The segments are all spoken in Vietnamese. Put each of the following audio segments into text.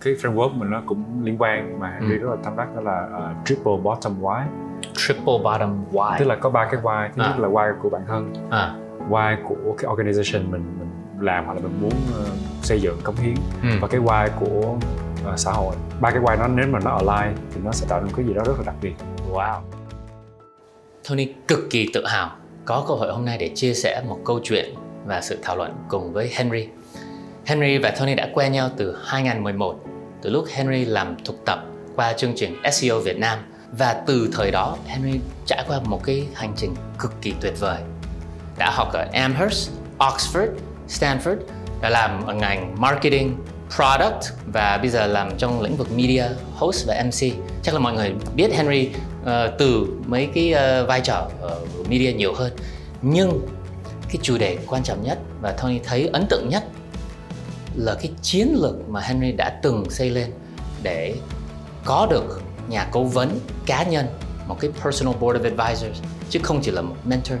cái framework mình nó cũng liên quan mà Henry Ừ. rất là tâm đắc đó là uh, triple bottom why triple bottom why tức là có ba cái why thứ À. nhất là why của bản thân à, why của cái organization mình mình làm hoặc là mình muốn ờ, xây dựng cống hiến ừ. và cái why của ờ, xã hội ba cái why nó nếu mà nó align thì nó sẽ tạo nên cái gì đó rất là đặc biệt Wow. Tony cực kỳ tự hào có cơ hội hôm nay để chia sẻ một câu chuyện và sự thảo luận cùng với Henry. Henry và Tony đã quen nhau từ 2011, từ lúc Henry làm thực tập qua chương trình SEO Việt Nam và từ thời đó Henry trải qua một cái hành trình cực kỳ tuyệt vời. Đã học ở Amherst, Oxford, Stanford, đã làm ở ngành marketing, product và bây giờ làm trong lĩnh vực media, host và MC. Chắc là mọi người biết Henry uh, từ mấy cái uh, vai trò ở media nhiều hơn. Nhưng cái chủ đề quan trọng nhất và Tony thấy ấn tượng nhất là cái chiến lược mà Henry đã từng xây lên để có được nhà cố vấn cá nhân một cái personal board of advisors chứ không chỉ là một mentor.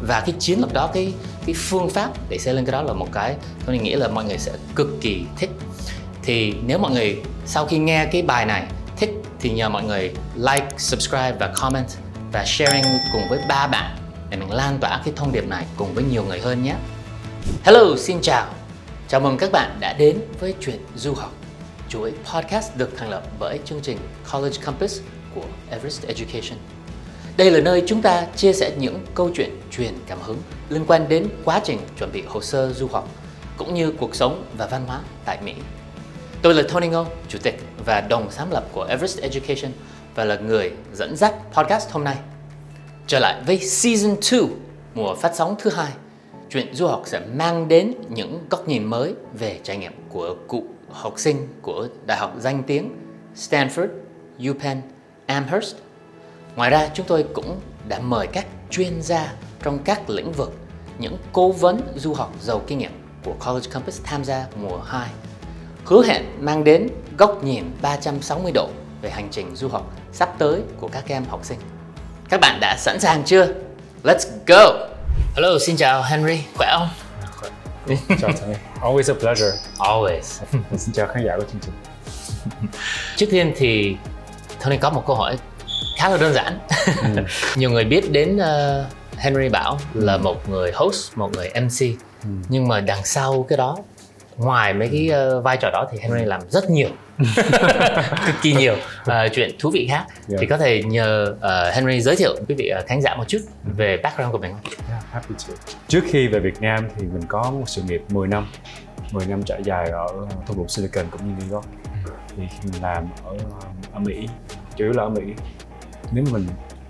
Và cái chiến lược đó cái cái phương pháp để xây lên cái đó là một cái tôi nghĩ là mọi người sẽ cực kỳ thích. Thì nếu mọi người sau khi nghe cái bài này thích thì nhờ mọi người like subscribe và comment và sharing cùng với ba bạn để mình lan tỏa cái thông điệp này cùng với nhiều người hơn nhé. Hello, xin chào. Chào mừng các bạn đã đến với chuyện du học chuỗi podcast được thành lập bởi chương trình College Campus của Everest Education. Đây là nơi chúng ta chia sẻ những câu chuyện truyền cảm hứng liên quan đến quá trình chuẩn bị hồ sơ du học cũng như cuộc sống và văn hóa tại Mỹ. Tôi là Tony Ngô, chủ tịch và đồng sáng lập của Everest Education và là người dẫn dắt podcast hôm nay. Trở lại với Season 2, mùa phát sóng thứ hai, chuyện du học sẽ mang đến những góc nhìn mới về trải nghiệm của cụ học sinh của đại học danh tiếng Stanford, UPenn, Amherst. Ngoài ra, chúng tôi cũng đã mời các chuyên gia trong các lĩnh vực, những cố vấn du học giàu kinh nghiệm của College Campus tham gia mùa 2 hứa hẹn mang đến góc nhìn 360 độ về hành trình du học sắp tới của các em học sinh. Các bạn đã sẵn sàng chưa? Let's go! Hello, xin chào Henry, khỏe không? chào Tony always a pleasure Always. xin chào khán giả của chương trình Trước tiên thì Tony có một câu hỏi khá là đơn giản. Nhiều người biết đến ờ, Henry Bảo là một người host, một người MC. Nhưng mà đằng sau cái đó ngoài mấy cái ờ, vai trò đó thì Henry làm rất nhiều. Cực kỳ nhiều ờ, chuyện thú vị khác. Yeah. thì có thể nhờ ờ, Henry giới thiệu quý vị ờ, khán giả một chút về background của mình. Không? yeah, happy to. Trước khi về Việt Nam thì mình có một sự nghiệp 10 năm 10 năm trải dài ở thung lũng Silicon cũng như New York. Thì khi mình làm ở ở Mỹ chủ yếu là ở Mỹ. Nếu mình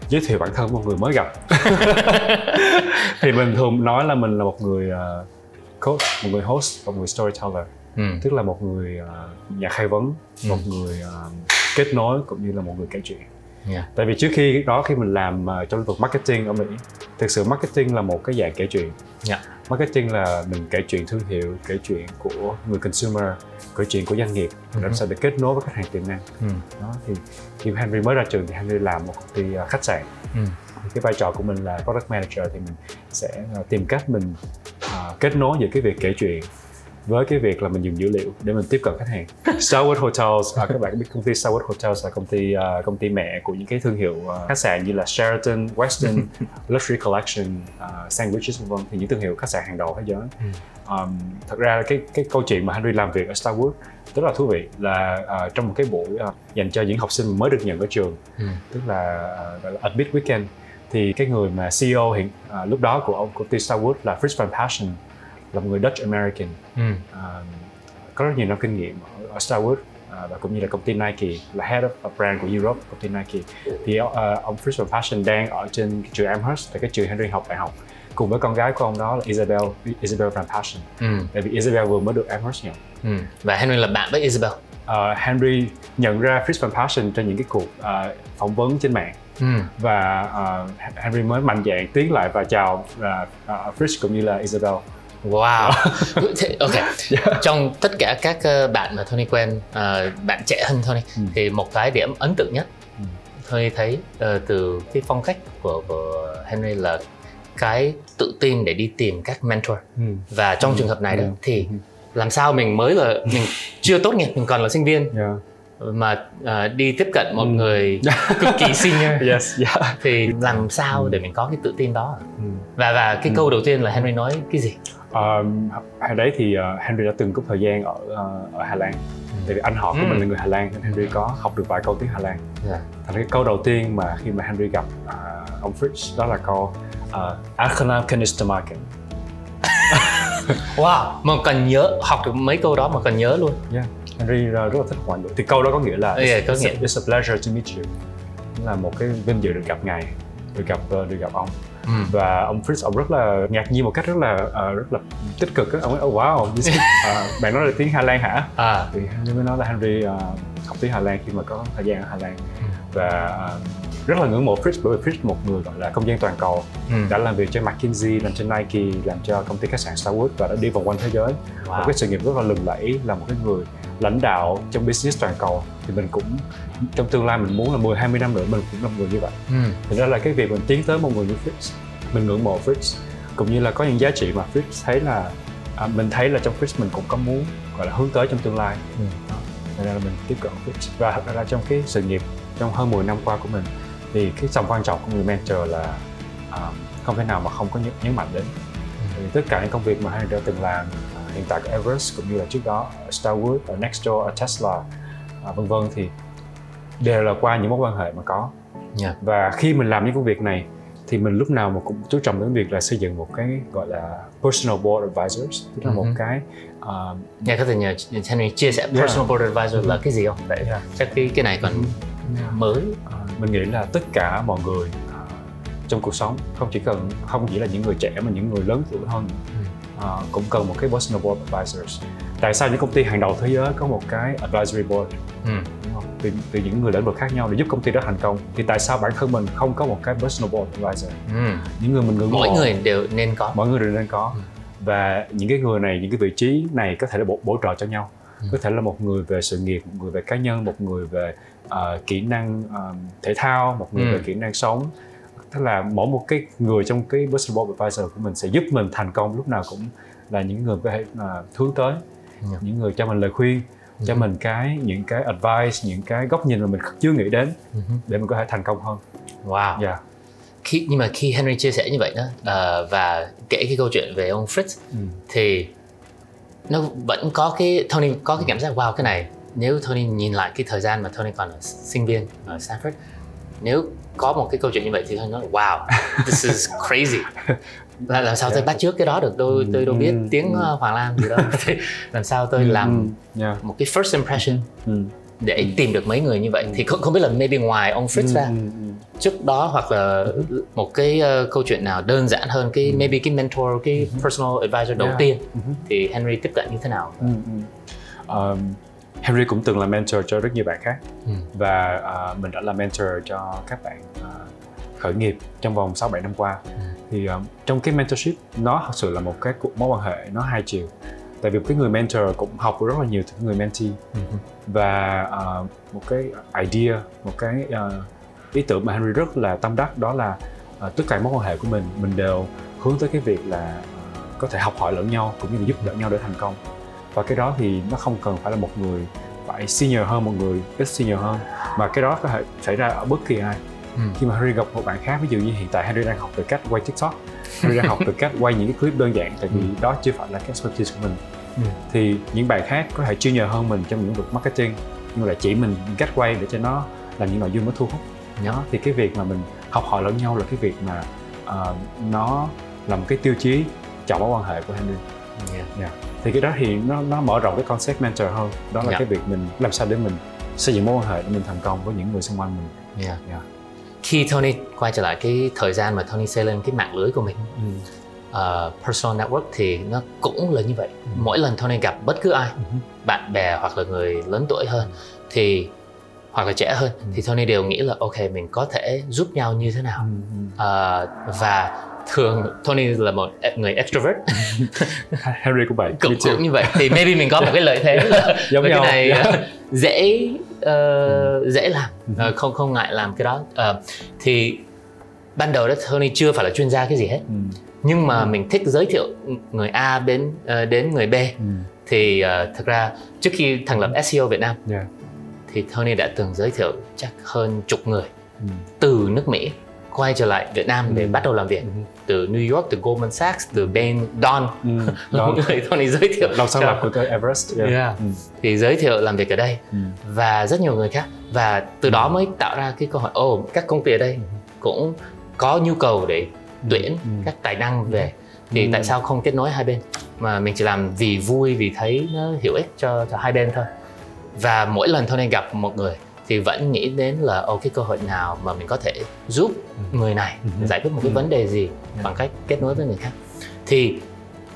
giới thiệu bản thân một người mới gặp thì mình thường nói là mình là một người ờ, coach một người host và một người storyteller Ừ. tức là một người ờ, nhà khai vấn một người ờ, kết nối cũng như là một người kể chuyện Yeah. tại vì trước khi đó khi mình làm ờ, trong lĩnh vực marketing ở mỹ thực sự marketing là một cái dạng kể chuyện Yeah. marketing là mình kể chuyện thương hiệu kể chuyện của người consumer kể chuyện của doanh nghiệp làm Mhm. sao để kết nối với khách hàng tiềm năng Ừ. đó thì khi Henry mới ra trường thì Henry làm một công ty ờ, khách sạn Ừ. thì cái vai trò của mình là product manager thì mình sẽ ờ, tìm cách mình kết nối giữa cái việc kể chuyện với cái việc là mình dùng dữ liệu để mình tiếp cận khách hàng. Starwood Hotels, à, các bạn biết công ty Starwood Hotels là công ty ờ, công ty mẹ của những cái thương hiệu ờ, khách sạn như là Sheraton, Westin, Luxury Collection, uh, Sandwiches vân vân thì những thương hiệu khách sạn hàng đầu thế giới. Um, thật ra cái cái câu chuyện mà Henry làm việc ở Starwood rất là thú vị là ờ, trong một cái buổi ờ, dành cho những học sinh mới được nhận ở trường Ừ. tức là uh, gọi là admit weekend thì cái người mà CEO hiện à, lúc đó của ông công ty Starwood là Fritz van Passion là một người Dutch American Ừ. à, có rất nhiều năm kinh nghiệm ở, ở Starwood à, và cũng như là công ty Nike là head of brand của Europe công ty Nike thì ờ, ông Fritz van Passion đang ở trên trường Amherst là cái trường Henry học đại học cùng với con gái của ông đó là Isabel Isabel van Passion Ừ. tại vì Isabel vừa mới được Amherst nhận Ừ. Và Henry là bạn với Isabel. Ờ, Henry nhận ra Fritz van Passion trong những cái cuộc ờ, phỏng vấn trên mạng Ừ. và ờ, Henry mới mạnh dạn tiến lại và chào uh, Fritz cũng như là Isabel Wow. Ok. Trong tất cả các ờ, bạn mà Tony quen, ờ, bạn trẻ hơn Tony, Ừ. thì một cái điểm ấn tượng nhất Ừ. Tony thấy ờ, từ cái phong cách của, của Henry là cái tự tin để đi tìm các mentor Ừ. và trong Ừ. trường hợp này đó Ừ. thì Ừ. làm sao mình mới là mình chưa tốt nghiệp mình còn là sinh viên yeah. Mà uh, đi tiếp cận một Ừ. người cực kỳ senior yes yeah. thì làm sao để mình có cái tự tin đó Ừ. và và cái Ừ. câu đầu tiên là Henry nói cái gì Um, hồi đấy thì uh, Henry đã từng có thời gian ở uh, ở Hà Lan tại vì anh họ của Ừ. mình là người Hà Lan nên Henry có học được vài câu tiếng Hà Lan Dạ. thành cái câu đầu tiên mà khi mà Henry gặp uh, ông Fritz đó là câu uh, Kanistermarken wow mà còn nhớ học được mấy câu đó mà còn nhớ luôn yeah. Henry rất là thích ngoại ngữ thì câu đó có nghĩa là yeah, có it's, nghĩa. it's a pleasure to meet you là một cái vinh dự được gặp ngài được gặp uh, được gặp ông ừ. và ông Fritz ông rất là ngạc nhiên một cách rất là uh, rất là tích cực ông ấy oh wow this is- uh, bạn nói là tiếng Hà Lan hả à thì Henry mới nói là Henry uh, học tiếng Hà Lan khi mà có thời gian ở Hà Lan Ừ. và uh, rất là ngưỡng mộ Fritz bởi vì Fritz một người gọi là công dân toàn cầu ừ. đã làm việc cho McKinsey, làm cho Nike, làm cho công ty khách sạn Starwood và đã đi vòng quanh thế giới một wow. cái sự nghiệp rất là lừng lẫy là một cái người lãnh đạo trong business toàn cầu thì mình cũng trong tương lai mình muốn là 10 20 năm nữa mình cũng là một người như vậy. ừ. Thì đó là cái việc mình tiến tới một người như Fritz. Mình ngưỡng mộ Fritz cũng như là có những giá trị mà Fritz thấy là à, mình thấy là trong Fritz mình cũng có muốn gọi là hướng tới trong tương lai. Ừ. Đó. Thế nên là mình tiếp cận Fritz và thật ra trong cái sự nghiệp trong hơn 10 năm qua của mình thì cái tầm quan trọng của người mentor là à, không thể nào mà không có nhấn, nhấn mạnh đến thì tất cả những công việc mà Henry đã từng làm hiện tại ở Everest cũng như là trước đó ở Starwood, ở Nextdoor, ở Tesla à, vân vân thì đều là qua những mối quan hệ mà có Dạ. và khi mình làm những công việc này thì mình lúc nào mà cũng chú trọng đến việc là xây dựng một cái gọi là personal board advisors tức là một Mhm. cái uh, Nhà có thể nhờ Henry chia sẻ Yeah. personal board advisor là cái gì không? Tại Yeah. chắc cái cái này còn mới. Ờ, mình nghĩ là tất cả mọi người ờ, trong cuộc sống không chỉ cần không chỉ là những người trẻ mà những người lớn tuổi hơn ờ, cũng cần một cái personal board advisors tại sao những công ty hàng đầu thế giới có một cái advisory board Ừ. đúng không? từ, từ những người lĩnh vực khác nhau để giúp công ty đó thành công thì tại sao bản thân mình không có một cái personal board advisor Ừ. những người mình ngưỡng mộ Mỗi người đều nên có. mọi người đều nên có Ừ. và những cái người này những cái vị trí này có thể là bổ, bổ trợ cho nhau Ừ. có thể là một người về sự nghiệp một người về cá nhân một người về ờ, kỹ năng ờ, thể thao một người Ừ. về kỹ năng sống tức là mỗi một cái người trong cái personal board advisor của mình sẽ giúp mình thành công lúc nào cũng là những người có thể ờ, hướng tới Ừ. những người cho mình lời khuyên cho Ừ. mình cái những cái advice những cái góc nhìn mà mình chưa nghĩ đến Ừ. để mình có thể thành công hơn Wow. yeah. Khi nhưng mà khi Henry chia sẻ như vậy đó ờ, và kể cái câu chuyện về ông Fritz ừ. thì nó vẫn có cái Tony có cái cảm giác wow cái này nếu Tony nhìn lại cái thời gian mà Tony còn là sinh viên ở Stanford nếu có một cái câu chuyện như vậy thì Tony nói wow this is crazy. Là làm sao tôi bắt trước cái đó được? Tôi tôi đâu biết Ừ, tiếng ừ. ờ, Hoàng Lam gì Thì làm sao tôi làm Ừ. yeah. một cái first impression để tìm được mấy người như vậy? Thì không, không biết là maybe ngoài ông Fritz ra trước đó hoặc là một cái ờ, câu chuyện nào đơn giản hơn cái maybe cái mentor cái personal advisor đầu Yeah. tiên thì Henry tiếp cận như thế nào. Um, Henry cũng từng là mentor cho rất nhiều bạn khác Ừ. và uh, mình đã là mentor cho các bạn uh, khởi nghiệp trong vòng 6 7 năm qua. Ừ. Thì um, trong cái mentorship nó thật sự là một cái cuộc mối quan hệ nó hai chiều. Tại vì cái người mentor cũng học được rất là nhiều từ người mentee và uh, một cái idea, một cái uh, ý tưởng mà Henry rất là tâm đắc đó là uh, tất cả mối quan hệ của mình mình đều hướng tới cái việc là uh, có thể học hỏi lẫn nhau cũng như là giúp đỡ nhau để thành công và cái đó thì nó không cần phải là một người phải senior hơn một người ít senior hơn mà cái đó có thể xảy ra ở bất kỳ ai Ừ. khi mà Henry gặp một bạn khác ví dụ như hiện tại Henry đang học từ cách quay TikTok Henry đang học từ cách quay những cái clip đơn giản tại vì Ừ. đó chưa phải là cái expertise của mình Ừ. thì những bạn khác có thể chuyên nhờ hơn mình trong lĩnh vực marketing nhưng mà lại chỉ mình cách quay để cho nó làm những nội dung nó thu hút đó thì cái việc mà mình học hỏi lẫn nhau là cái việc mà ờ, nó là một cái tiêu chí chọn mối quan hệ của Henry Yeah. thì cái đó thì nó nó mở rộng cái concept mentor hơn đó là Dạ. cái việc mình làm sao để mình xây dựng mối quan hệ để mình thành công với những người xung quanh mình Yeah. Yeah. Khi Tony quay trở lại cái thời gian mà Tony xây lên cái mạng lưới của mình ừ. ờ, personal network thì nó cũng là như vậy Ừ. mỗi lần Tony gặp bất cứ ai Ừ. bạn bè hoặc là người lớn tuổi hơn thì hoặc là trẻ hơn Ừ. thì Tony đều nghĩ là ok mình có thể giúp nhau như thế nào Ừ. ừ. Ờ, và thường Tony là một người extrovert Henry cũng vậy cũng, cũng như vậy thì maybe mình có một cái lợi thế là giống cái này Yeah. ờ, dễ ờ, dễ làm. Ờ, không không ngại làm cái đó Ờ, thì ban đầu đó Tony chưa phải là chuyên gia cái gì hết ừ. nhưng mà Ừ. mình thích giới thiệu người A đến ờ, đến người B Ừ. thì uh, thực ra trước khi thành lập SEO Việt Nam yeah. thì Tony đã từng giới thiệu chắc hơn chục người ừ. từ nước Mỹ quay trở lại Việt Nam để Ừ. bắt đầu làm việc Ừ. từ New York từ Goldman Sachs từ Bain Don Ừ. là Đó. một người Tony giới thiệu Đồng sáng lập của cái Everest yeah. Yeah. Ừ. thì giới thiệu làm việc ở đây Ừ. và rất nhiều người khác và từ đó mới tạo ra cái câu hỏi ồ các công ty ở đây cũng có nhu cầu để tuyển Ừ. các tài năng về thì Ừ. tại sao không kết nối hai bên mà mình chỉ làm vì vui vì thấy nó hữu ích cho, cho hai bên thôi và mỗi lần Tony gặp một người thì vẫn nghĩ đến là ô cái cơ hội nào mà mình có thể giúp Ừ. người này Ừ. giải quyết một cái Ừ. vấn đề gì bằng cách kết nối với người khác. Thì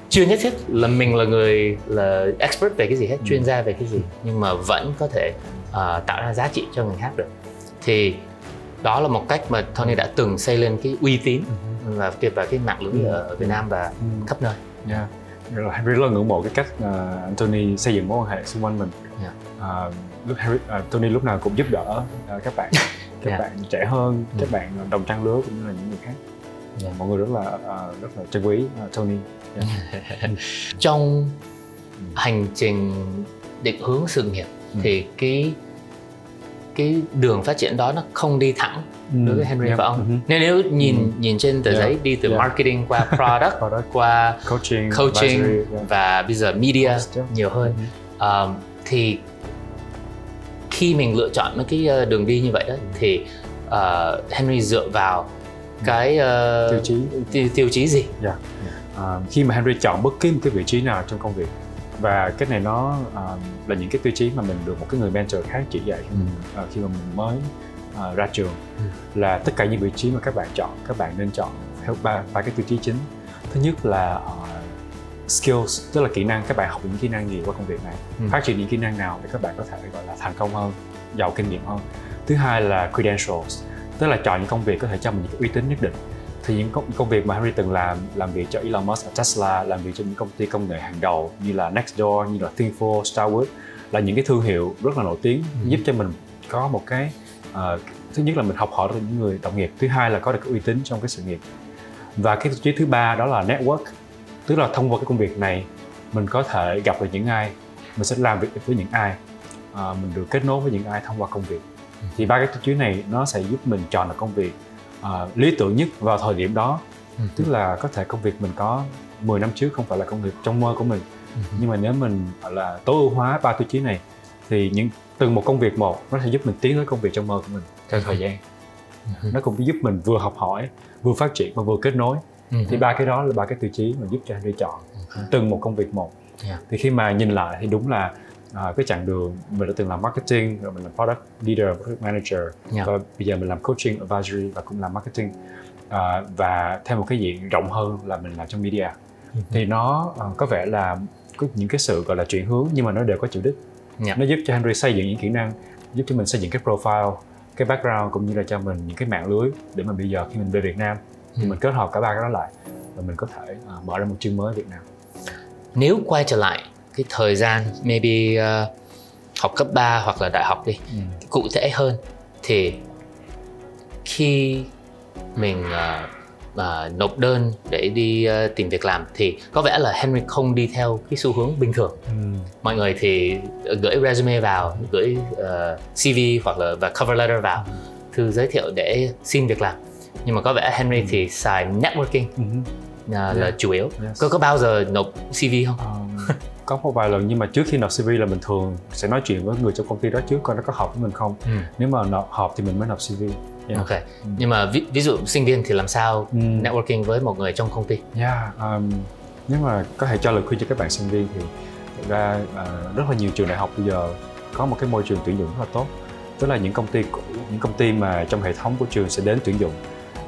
chưa nhất thiết là mình là người là expert về cái gì hết chuyên gia về cái gì nhưng mà vẫn có thể ờ, tạo ra giá trị cho người khác được. Thì đó là một cách mà Tony đã từng xây lên cái uy tín và cái và cái mạng lưới ở Việt Nam và khắp nơi. Yeah. Rồi Henry rất là ngưỡng mộ cái cách uh, Anthony xây dựng mối quan hệ xung quanh mình. Yeah. Uh, lúc Henry, uh, Tony lúc nào cũng giúp đỡ uh, các bạn, các Yeah. bạn trẻ hơn, Ừ. các bạn đồng trang lứa cũng như là những người khác. Yeah. Mọi người rất là uh, rất là trân quý uh, Tony. Yeah. trong Ừ. hành trình định hướng sự nghiệp Ừ. thì cái cái đường phát triển đó nó không đi thẳng đối với Henry Yeah. phải không? Ừ. Nếu nếu nhìn Ừ. nhìn trên tờ Yeah. giấy đi từ Yeah. marketing qua product Product, qua coaching, coaching advisory, yeah. và bây giờ media Post, yeah. nhiều hơn Ừ. Um, thì khi mình lựa chọn mấy cái ờ, đường đi như vậy đó thì ờ, Henry dựa vào cái ờ, Tiêu chí. tiêu, tiêu chí gì? À, khi mà Henry chọn bất kỳ một cái vị trí nào trong công việc và cái này nó à, là những cái tiêu chí mà mình được một cái người mentor khác chỉ dạy khi mình, à, khi mà mình mới à, ra trường. Ừ. là tất cả những vị trí mà các bạn chọn các bạn nên chọn theo ba ba cái tiêu chí chính. Thứ nhất là à, skills tức là kỹ năng các bạn học những kỹ năng gì qua công việc này. Ừ. phát triển những kỹ năng nào để các bạn có thể gọi là thành công hơn giàu kinh nghiệm hơn. Thứ hai là credentials tức là chọn những công việc có thể cho mình những cái uy tín nhất định thì những công, công việc mà Henry từng làm làm việc cho Elon Musk ở Tesla làm việc cho những công ty công nghệ hàng đầu như là Nextdoor như là Thinkful Starwood là những cái thương hiệu rất là nổi tiếng Ừ. giúp cho mình có một cái ờ, thứ nhất là mình học hỏi được những người đồng nghiệp thứ hai là có được cái uy tín trong cái sự nghiệp. Và cái tiêu chí thứ ba đó là network tức là thông qua cái công việc này mình có thể gặp được những ai mình sẽ làm việc với những ai Ờ, mình được kết nối với những ai thông qua công việc. Thì ba cái tiêu chí này nó sẽ giúp mình chọn được công việc ờ, lý tưởng nhất vào thời điểm đó. Tức là có thể công việc mình có 10 năm trước không phải là công việc trong mơ của mình. Nhưng mà nếu mình gọi là tối ưu hóa ba tiêu chí này thì những từng một công việc một nó sẽ giúp mình tiến tới công việc trong mơ của mình theo thời gian. Nó cũng giúp mình vừa học hỏi vừa phát triển và vừa kết nối. Thì ba cái đó là ba cái tiêu chí mà giúp cho Henry chọn từng một công việc một. Yeah. thì khi mà nhìn lại thì đúng là à, cái chặng đường mình đã từng làm marketing rồi mình làm product leader product manager Yeah. và bây giờ mình làm coaching advisory và cũng làm marketing à, và theo một cái diện rộng hơn là mình làm trong media thì nó à, có vẻ là có những cái sự gọi là chuyển hướng nhưng mà nó đều có chủ đích Yeah. nó giúp cho Henry xây dựng những kỹ năng giúp cho mình xây dựng cái profile cái background cũng như là cho mình những cái mạng lưới để mà bây giờ khi mình về Việt Nam thì Ừ. mình kết hợp cả ba cái đó lại và mình có thể à, mở ra một chương mới ở Việt Nam Nếu quay trở lại cái thời gian maybe ờ, học cấp 3 hoặc là đại học đi cụ thể hơn thì khi mình ờ, ờ, nộp đơn để đi ờ, tìm việc làm thì có vẻ là Henry không đi theo cái xu hướng bình thường. Mọi người thì gửi resume vào gửi ờ, CV hoặc là và cover letter vào thư giới thiệu để xin việc làm. Nhưng mà có vẻ Henry thì xài networking ờ, là Yeah. chủ yếu. Yes. có có bao giờ nộp CV không? Um, có một vài lần nhưng mà trước khi nộp CV là mình thường sẽ nói chuyện với người trong công ty đó trước coi nó có hợp với mình không. Ừ. nếu mà nộp hợp thì mình mới nộp CV yeah. ok. Nhưng mà ví, ví dụ sinh viên thì làm sao Ừ. networking với một người trong công ty? Yeah, um, nếu mà có thể cho lời khuyên cho các bạn sinh viên thì thực ra uh, rất là nhiều trường đại học bây giờ có một cái môi trường tuyển dụng rất là tốt. Tức là những công ty những công ty mà trong hệ thống của trường sẽ đến tuyển dụng.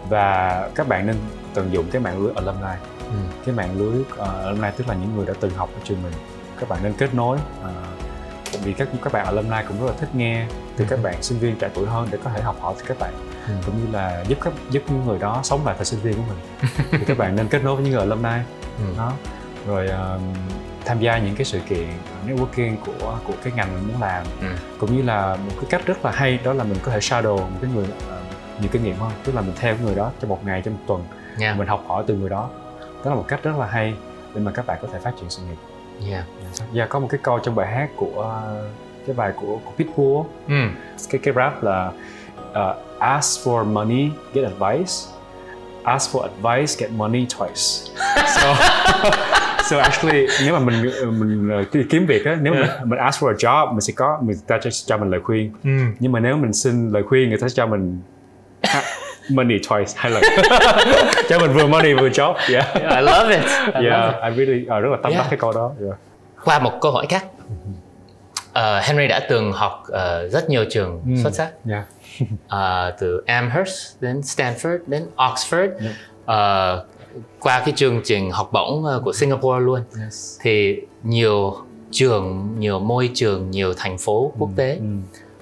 Và các bạn nên tận dụng cái mạng lưới alumni Ừ. cái mạng lưới uh, alumni tức là những người đã từng học ở trường mình các bạn nên kết nối uh, vì các các bạn alumni cũng rất là thích nghe từ các bạn sinh viên trẻ tuổi hơn để có thể học hỏi từ các bạn Ừ. cũng như là giúp các giúp những người đó sống lại thời sinh viên của mình thì các bạn nên kết nối với những người alumni Ừ. đó rồi um, tham gia những cái sự kiện uh, networking của của cái ngành mình muốn làm Ừ. cũng như là một cái cách rất là hay đó là mình có thể shadow một cái người uh, nhiều kinh nghiệm hơn tức là mình theo người đó trong một ngày trong một tuần Nha. mình học hỏi từ người đó đó là một cách rất là hay để mà các bạn có thể phát triển sự nghiệp. Yeah. Dạ có một cái câu trong bài hát của cái bài của, của Pitbull ừ. cái cái rap là uh, ask for money get advice. Ask for advice get money twice. So so actually nếu mà mình mình kiếm việc á nếu mà mình, mình ask for a job mình sẽ có người ta sẽ cho mình lời khuyên. Ừ. nhưng mà nếu mình xin lời khuyên người ta sẽ cho mình money twice hai lần cho mình vừa money vừa job yeah I love it I love yeah it. I really uh, rất là tâm đắc Yeah. cái câu đó yeah. qua một câu hỏi khác Ờ, Henry đã từng học ờ, rất nhiều trường Ừ. xuất sắc yeah Ờ, từ Amherst đến Stanford đến Oxford Yeah. Ờ, qua cái chương trình học bổng của Singapore luôn yes thì nhiều trường nhiều môi trường nhiều thành phố quốc tế ừ.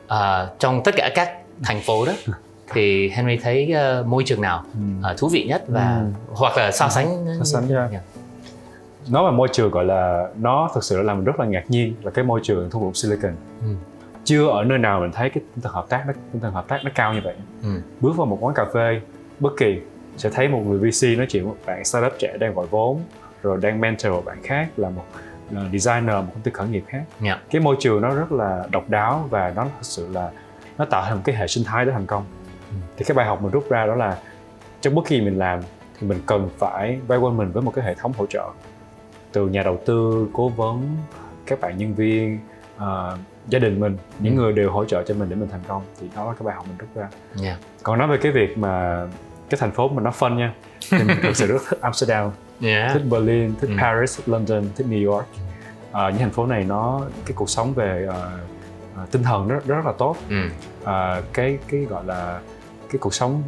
Ờ, trong tất cả các thành phố đó thì Henry thấy ờ, môi trường nào Ừ. ờ, thú vị nhất và Ừ. hoặc là so sánh So sánh, yeah. Yeah. nói về môi trường gọi là nó thực sự làm mình rất là ngạc nhiên là cái môi trường thu phục Silicon Ừ. chưa ở nơi nào mình thấy cái tinh thần hợp tác nó tinh thần hợp tác nó cao như vậy Ừ. bước vào một quán cà phê bất kỳ sẽ thấy một người VC nói chuyện với một bạn startup trẻ đang gọi vốn rồi đang mentor một bạn khác là một là designer một công ty khởi nghiệp khác Yeah. cái môi trường nó rất là độc đáo và nó thực sự là nó tạo thành một cái hệ sinh thái để thành công Ừ. thì cái bài học mình rút ra đó là trong bất kỳ mình làm thì mình cần phải vây quanh mình với một cái hệ thống hỗ trợ từ nhà đầu tư cố vấn các bạn nhân viên ờ, gia đình mình những Ừ. người đều hỗ trợ cho mình để mình thành công thì đó là cái bài học mình rút ra Yeah. còn nói về cái việc mà cái thành phố mình nó phân nha thì mình thực sự rất thích Amsterdam Yeah. thích Berlin thích Ừ. Paris thích London thích New York Ờ, những thành phố này nó cái cuộc sống về ờ, tinh thần rất rất là tốt Ừ. Ờ, cái cái gọi là cái cuộc sống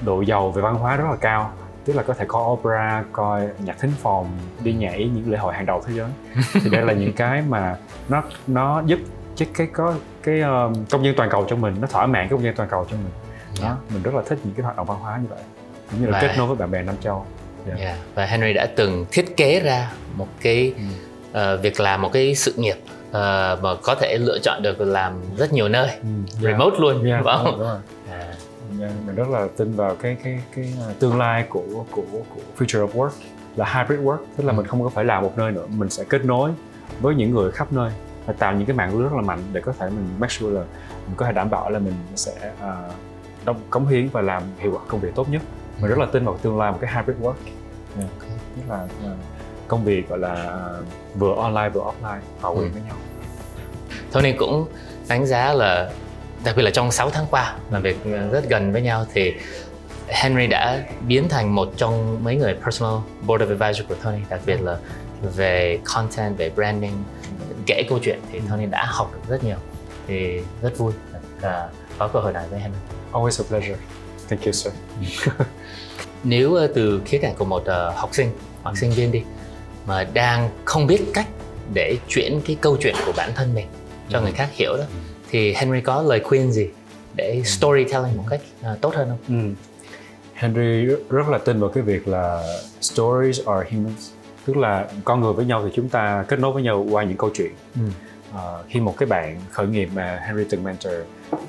độ giàu về văn hóa rất là cao tức là có thể coi opera coi nhạc thính phòng đi nhảy những lễ hội hàng đầu thế giới thì đây là những cái mà nó nó giúp cái cái có cái um, công dân toàn cầu cho mình nó thỏa mãn cái công dân toàn cầu cho mình đó Yeah. mình rất là thích những cái hoạt động văn hóa như vậy cũng như là Và- kết nối với bạn bè Nam Châu Yeah. Yeah. Và Henry đã từng thiết kế ra một cái Ừ. ờ, việc làm một cái sự nghiệp ờ, mà có thể lựa chọn được làm rất nhiều nơi Ừ, yeah. remote luôn Yeah, đúng không? đúng rồi, đúng rồi. À, mình rất là tin vào cái cái cái uh, tương lai của của của future of work là hybrid work tức là Ừ. mình không có phải làm một nơi nữa mình sẽ kết nối với những người khắp nơi và tạo những cái mạng lưới rất là mạnh để có thể mình make sure là mình có thể đảm bảo là mình sẽ uh, đóng cống hiến và làm hiệu quả công việc tốt nhất mình rất là tin vào tương lai một cái hybrid work yeah. tức là uh, công việc gọi là vừa online vừa offline hòa quyện Ừ. với nhau Tony cũng đánh giá là đặc biệt là trong 6 tháng qua làm việc rất gần với nhau thì Henry đã biến thành một trong mấy người personal board of advisor của Tony. Đặc biệt là về content về branding kể câu chuyện thì Tony đã học được rất nhiều. Thì rất vui là có cơ hội này với Henry. Always a pleasure. Thank you sir. Nếu ờ, từ khía cạnh của một ờ, học sinh hoặc sinh viên đi mà đang không biết cách để chuyển cái câu chuyện của bản thân mình cho người khác hiểu đó thì Henry có lời khuyên gì để storytelling một cách ờ, tốt hơn không? Ừ. Henry rất, là tin vào cái việc là stories are humans tức là con người với nhau thì chúng ta kết nối với nhau qua những câu chuyện Ừ. Ờ, khi một cái bạn khởi nghiệp mà Henry từng mentor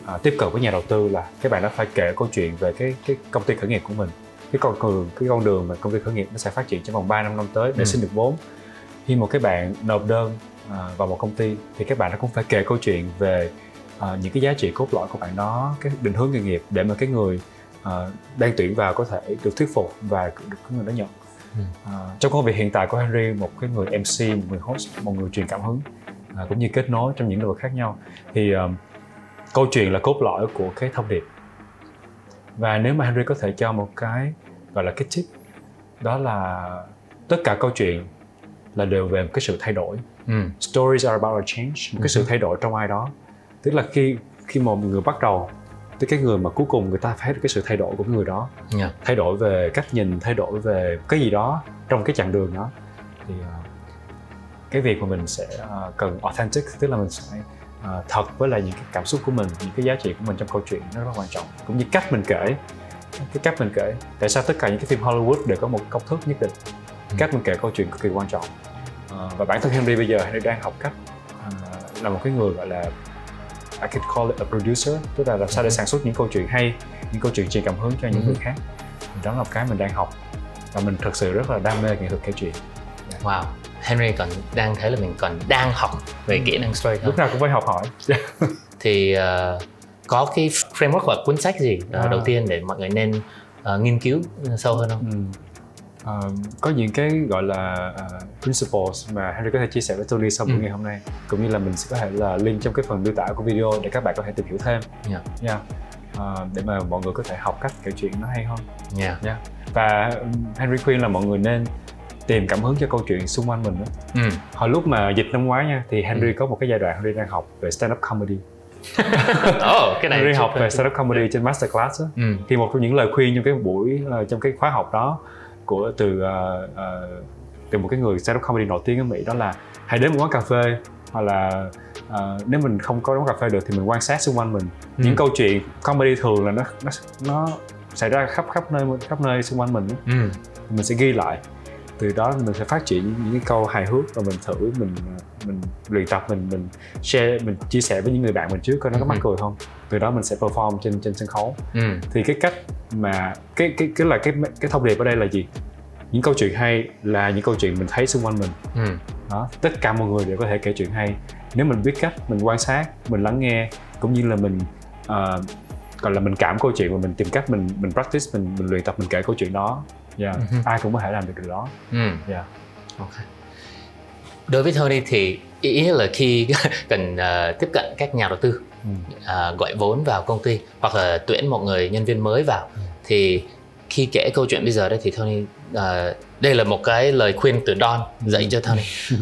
ờ, tiếp cận với nhà đầu tư là cái bạn đó phải kể câu chuyện về cái cái công ty khởi nghiệp của mình cái con đường cái con đường mà công ty khởi nghiệp nó sẽ phát triển trong vòng 3 năm năm tới để Ừ. xin được vốn khi một cái bạn nộp đơn ờ, vào một công ty thì các bạn đó cũng phải kể câu chuyện về ờ, những cái giá trị cốt lõi của bạn đó cái định hướng nghề nghiệp để mà cái người ờ, đang tuyển vào có thể được thuyết phục và được cái người đó nhận. Ừ. Ờ, trong công việc hiện tại của Henry một cái người MC một người host một người truyền cảm hứng à, cũng như kết nối trong những lĩnh vực khác nhau. Thì um, câu chuyện là cốt lõi của cái thông điệp. Và nếu mà Henry có thể cho một cái gọi là cái tip đó là tất cả câu chuyện là đều về một cái sự thay đổi. Ừ. stories are about a change một cái sự thay đổi trong ai đó tức là khi khi một người bắt đầu tới cái người mà cuối cùng người ta phải thấy được cái sự thay đổi của người đó. Yeah. thay đổi về cách nhìn thay đổi về cái gì đó trong cái chặng đường đó. Thì ờ, cái việc mà mình sẽ ờ, cần authentic tức là mình sẽ ờ, thật với lại những cái cảm xúc của mình những cái giá trị của mình trong câu chuyện nó rất là quan trọng cũng như cách mình kể. Cái cách mình kể tại sao tất cả những cái phim Hollywood đều có một công thức nhất định? Ừ. cách mình kể câu chuyện cực kỳ quan trọng. Ờ, và bản thân Henry bây giờ Henry đang học cách ờ, là một cái người gọi là I could call it a producer tức là làm sao để sản xuất những câu chuyện hay những câu chuyện truyền cảm hứng cho những Ừ. người khác đó là cái mình đang học và mình thực sự rất là đam mê nghệ thuật kể chuyện Wow. Henry còn đang thấy là mình còn đang học về kỹ năng storytelling lúc nào cũng phải học hỏi thì uh, có cái framework hoặc cuốn sách gì uh, À. đầu tiên để mọi người nên uh, nghiên cứu sâu hơn không? Ừ. Ờ, có những cái gọi là uh, principles mà Henry có thể chia sẻ với Tony sau buổi Ừ. ngày hôm nay cũng như là mình sẽ có thể là link trong cái phần miêu tả của video để các bạn có thể tìm hiểu thêm Yeah. Nha. Ờ, để mà mọi người có thể học cách kể chuyện nó hay hơn Yeah. nha và um, Henry khuyên là mọi người nên tìm cảm hứng cho câu chuyện xung quanh mình đó. Ừ. hồi lúc mà dịch năm ngoái nha thì Henry Ừ. có một cái giai đoạn Henry đang học về stand up comedy oh, cái này Henry học về stand up comedy trên masterclass đó. Ừ. thì một trong những lời khuyên trong cái buổi ờ, trong cái khóa học đó của từ ờ, ờ, từ một cái người stand up comedy nổi tiếng ở Mỹ đó là hãy đến một quán cà phê hoặc là ờ, nếu mình không có quán cà phê được thì mình quan sát xung quanh mình Ừ. những câu chuyện comedy thường là nó nó nó xảy ra khắp khắp nơi khắp nơi xung quanh mình. Ừ. mình sẽ ghi lại từ đó mình sẽ phát triển những, cái câu hài hước và mình thử mình mình luyện tập mình mình share mình chia sẻ với những người bạn mình trước coi nó có Ừ. mắc cười không từ đó mình sẽ perform trên trên sân khấu Ừ. thì cái cách mà cái cái cái là cái cái thông điệp ở đây là gì những câu chuyện hay là những câu chuyện mình thấy xung quanh mình Ừ. đó tất cả mọi người đều có thể kể chuyện hay nếu mình biết cách mình quan sát mình lắng nghe cũng như là mình ờ, gọi là mình cảm câu chuyện và mình tìm cách mình mình practice mình mình luyện tập mình kể câu chuyện đó yeah. Ừ. ai cũng có thể làm được điều đó Ừ. yeah. Ok. Đối với Tony thì ý là khi cần ờ, tiếp cận các nhà đầu tư Ừ. ờ, gọi vốn vào công ty hoặc là tuyển một người nhân viên mới vào Ừ. thì khi kể câu chuyện bây giờ đấy thì Tony ờ, đây là một cái lời khuyên từ Don dạy cho Tony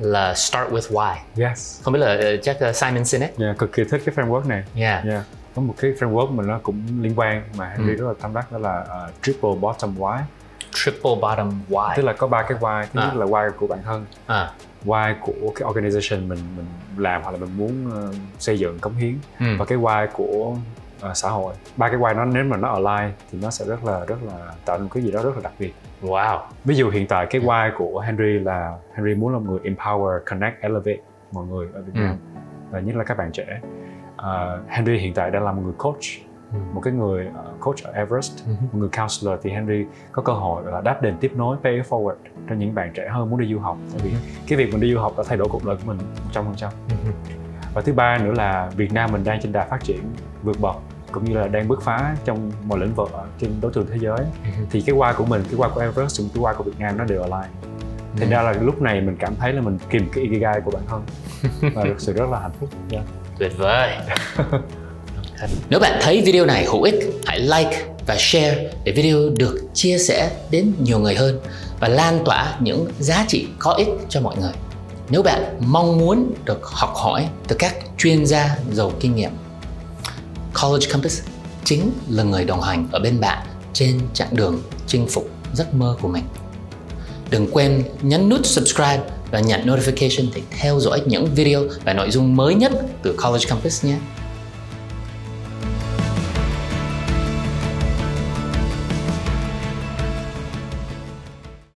là start with why yes không biết là ờ, chắc ờ, Simon Sinek yeah, cực kỳ thích cái framework này yeah. yeah. có một cái framework mà nó cũng liên quan mà Henry Ừ. rất là tâm đắc đó là uh, triple bottom why triple bottom why? Tức là có ba cái why. Thứ À. nhất là why của bản thân. À, why của cái organization mình mình làm hoặc là mình muốn ờ, xây dựng cống hiến. Ừ. và cái why của ờ, xã hội. Ba cái why nó nếu mà nó align thì nó sẽ rất là rất là tạo nên cái gì đó rất là đặc biệt. Wow. Ví dụ hiện tại cái why của Henry là Henry muốn là người empower connect elevate mọi người ở Việt Ừ. Nam. Và nhất là các bạn trẻ. Ờ, Henry hiện tại đang là một người coach. Ừ. một cái người ờ, coach ở Everest Ừ. một người counselor thì Henry có cơ hội là đáp đền tiếp nối pay it forward cho những bạn trẻ hơn muốn đi du học tại vì cái việc mình đi du học đã thay đổi cuộc đời của mình 100% Ừ. và thứ ba nữa là Việt Nam mình đang trên đà phát triển vượt bậc cũng như là đang bứt phá trong mọi lĩnh vực ở trên đấu trường thế giới Ừ. thì cái why của mình cái why của Everest cũng cái why của Việt Nam nó đều align thành Ừ. ra là lúc này mình cảm thấy là mình kìm cái ikigai của bản thân và thực sự rất là hạnh phúc yeah. Tuyệt vời. Nếu bạn thấy video này hữu ích, hãy like và share để video được chia sẻ đến nhiều người hơn và lan tỏa những giá trị có ích cho mọi người. Nếu bạn mong muốn được học hỏi từ các chuyên gia giàu kinh nghiệm, College Campus chính là người đồng hành ở bên bạn trên chặng đường chinh phục giấc mơ của mình. Đừng quên nhấn nút subscribe và nhận notification để theo dõi những video và nội dung mới nhất từ College Campus nhé.